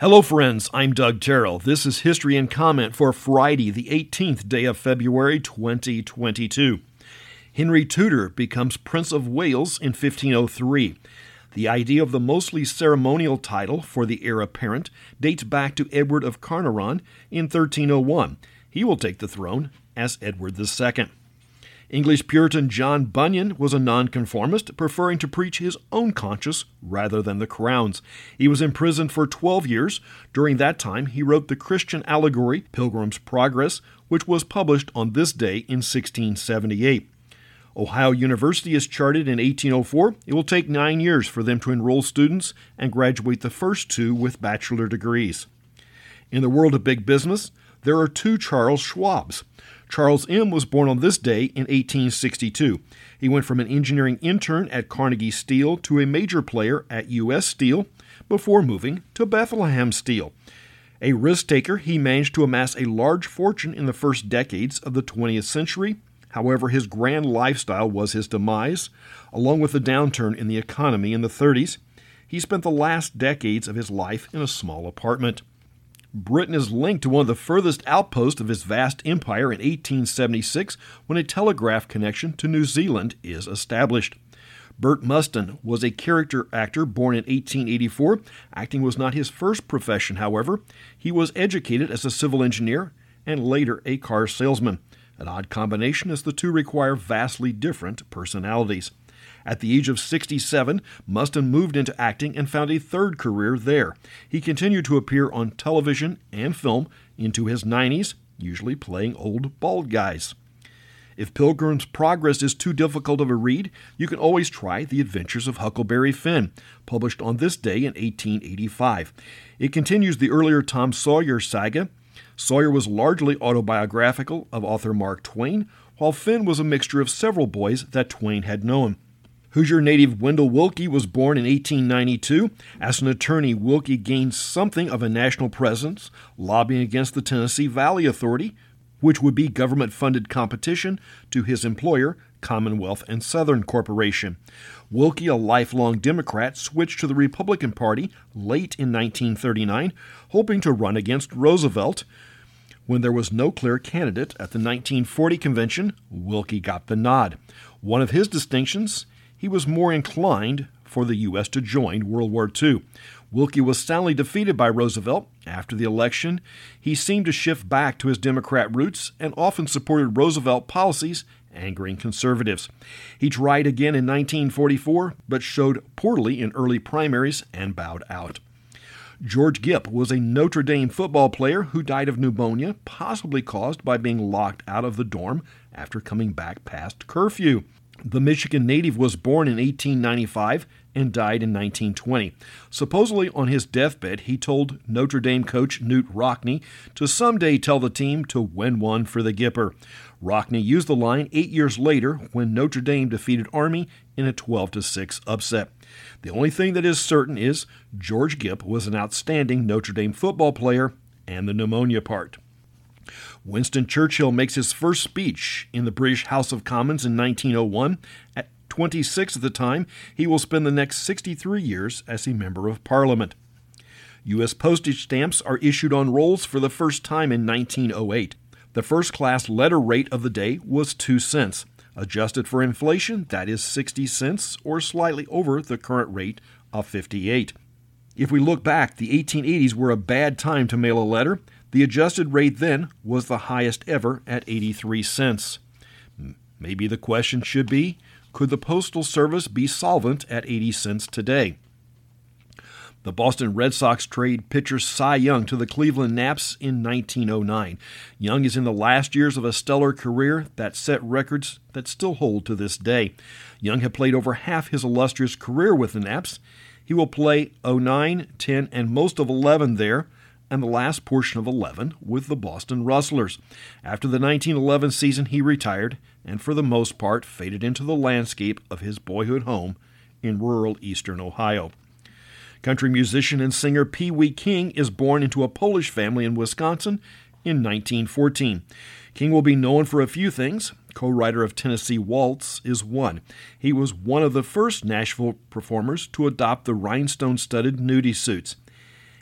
Hello, friends. I'm Doug Terrell. This is History and Comment for Friday, the 18th day of February, 2022. Henry Tudor becomes Prince of Wales in 1503. The idea of the mostly ceremonial title for the heir apparent dates back to Edward of Carnarvon in 1301. He will take the throne as Edward II. English Puritan John Bunyan was a nonconformist, preferring to preach his own conscience rather than the crown's. He was imprisoned for 12 years. During that time, he wrote the Christian allegory, Pilgrim's Progress, which was published on this day in 1678. Ohio University is charted in 1804. It will take nine years for them to enroll students and graduate the first two with bachelor degrees. In the world of big business, there are two Charles Schwabs. Charles M. was born on this day in 1862. He went from an engineering intern at Carnegie Steel to a major player at U.S. Steel before moving to Bethlehem Steel. A risk taker, he managed to amass a large fortune in the first decades of the 20th century. However, his grand lifestyle was his demise, along with the downturn in the economy in the 30s. He spent the last decades of his life in a small apartment. Britain is linked to one of the furthest outposts of his vast empire in 1876 when a telegraph connection to New Zealand is established. Bert Mustin was a character actor born in 1884. Acting was not his first profession, however. He was educated as a civil engineer and later a car salesman. An odd combination as the two require vastly different personalities. At the age of 67, Mustin moved into acting and found a third career there. He continued to appear on television and film into his 90s, usually playing old bald guys. If Pilgrim's Progress is too difficult of a read, you can always try The Adventures of Huckleberry Finn, published on this day in 1885. It continues the earlier Tom Sawyer saga. Sawyer was largely autobiographical of author Mark Twain, while Finn was a mixture of several boys that Twain had known. Hoosier native Wendell Willkie was born in 1892. As an attorney, Willkie gained something of a national presence, lobbying against the Tennessee Valley Authority, which would be government funded competition to his employer, Commonwealth and Southern Corporation. Willkie, a lifelong Democrat, switched to the Republican Party late in 1939, hoping to run against Roosevelt. When there was no clear candidate at the 1940 convention, Willkie got the nod. One of his distinctions, he was more inclined for the U.S. to join World War II. Willkie was soundly defeated by Roosevelt. After the election, he seemed to shift back to his Democrat roots and often supported Roosevelt policies, angering conservatives. He tried again in 1944, but showed poorly in early primaries and bowed out. George Gipp was a Notre Dame football player who died of pneumonia, possibly caused by being locked out of the dorm after coming back past curfew. The Michigan native was born in 1895 and died in 1920. Supposedly on his deathbed, he told Notre Dame coach Knute Rockne to someday tell the team to win one for the Gipper. Rockne used the line eight years later when Notre Dame defeated Army in a 12 6 upset. The only thing that is certain is George Gipp was an outstanding Notre Dame football player and the pneumonia part. Winston Churchill makes his first speech in the British House of Commons in 1901. At 26 at the time, he will spend the next 63 years as a Member of Parliament. U.S. postage stamps are issued on rolls for the first time in 1908. The first class letter rate of the day was 2 cents. Adjusted for inflation, that is 60 cents, or slightly over the current rate of 58. If we look back, the 1880s were a bad time to mail a letter. The adjusted rate then was the highest ever at 83 cents. Maybe the question should be could the Postal Service be solvent at 80 cents today? The Boston Red Sox trade pitcher Cy Young to the Cleveland Naps in 1909. Young is in the last years of a stellar career that set records that still hold to this day. Young had played over half his illustrious career with the Naps. He will play 09, 10, and most of 11 there and the last portion of 11 with the Boston Rustlers. After the 1911 season, he retired and, for the most part, faded into the landscape of his boyhood home in rural eastern Ohio. Country musician and singer Pee Wee King is born into a Polish family in Wisconsin in 1914. King will be known for a few things. Co writer of Tennessee Waltz is one. He was one of the first Nashville performers to adopt the rhinestone studded nudie suits.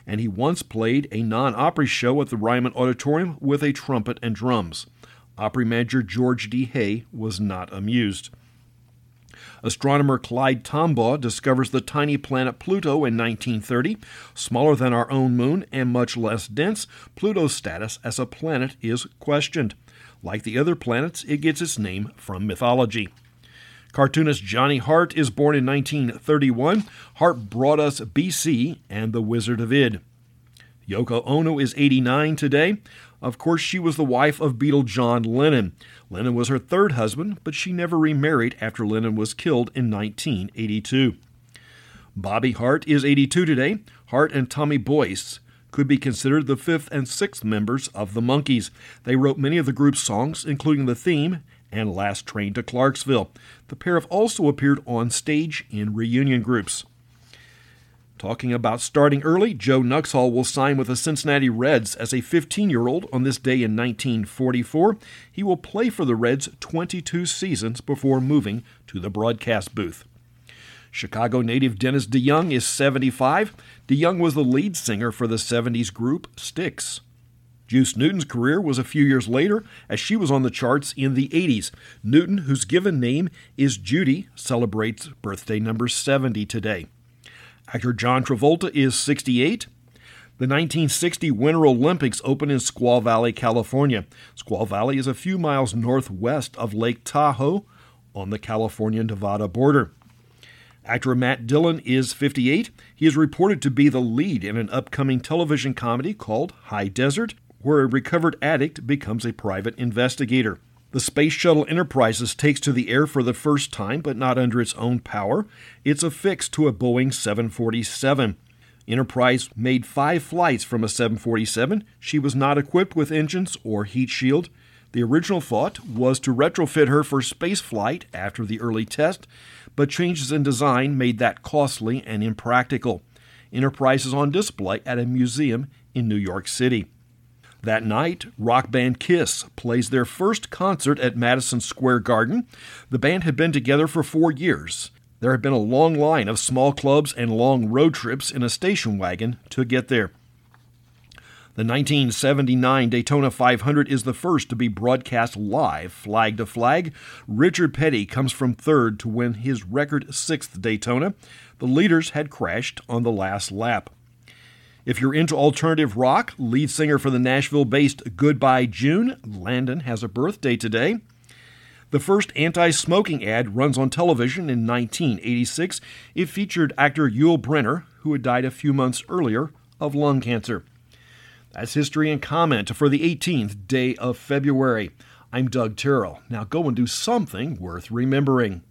And he once played a non Opry show at the Ryman Auditorium with a trumpet and drums. Opry manager George D. Hay was not amused. Astronomer Clyde Tombaugh discovers the tiny planet Pluto in 1930. Smaller than our own moon and much less dense, Pluto's status as a planet is questioned. Like the other planets, it gets its name from mythology. Cartoonist Johnny Hart is born in 1931. Hart brought us BC and The Wizard of Id. Yoko Ono is 89 today. Of course, she was the wife of Beatle John Lennon. Lennon was her third husband, but she never remarried after Lennon was killed in 1982. Bobby Hart is 82 today. Hart and Tommy Boyce could be considered the fifth and sixth members of the Monkees. They wrote many of the group's songs, including the theme and Last Train to Clarksville. The pair have also appeared on stage in reunion groups. Talking about starting early, Joe Nuxhall will sign with the Cincinnati Reds as a 15 year old on this day in 1944. He will play for the Reds 22 seasons before moving to the broadcast booth. Chicago native Dennis DeYoung is 75. DeYoung was the lead singer for the 70s group Styx. Juice Newton's career was a few years later as she was on the charts in the 80s. Newton, whose given name is Judy, celebrates birthday number 70 today. Actor John Travolta is 68. The 1960 Winter Olympics open in Squaw Valley, California. Squaw Valley is a few miles northwest of Lake Tahoe on the California Nevada border. Actor Matt Dillon is 58. He is reported to be the lead in an upcoming television comedy called High Desert, where a recovered addict becomes a private investigator. The Space Shuttle Enterprises takes to the air for the first time, but not under its own power. It's affixed to a Boeing 747. Enterprise made five flights from a 747. She was not equipped with engines or heat shield. The original thought was to retrofit her for spaceflight after the early test, but changes in design made that costly and impractical. Enterprise is on display at a museum in New York City. That night, rock band Kiss plays their first concert at Madison Square Garden. The band had been together for four years. There had been a long line of small clubs and long road trips in a station wagon to get there. The 1979 Daytona 500 is the first to be broadcast live, flag to flag. Richard Petty comes from third to win his record sixth Daytona. The leaders had crashed on the last lap. If you're into alternative rock, lead singer for the Nashville based Goodbye June, Landon, has a birthday today. The first anti smoking ad runs on television in 1986. It featured actor Yul Brynner, who had died a few months earlier of lung cancer. That's history and comment for the 18th day of February. I'm Doug Terrell. Now go and do something worth remembering.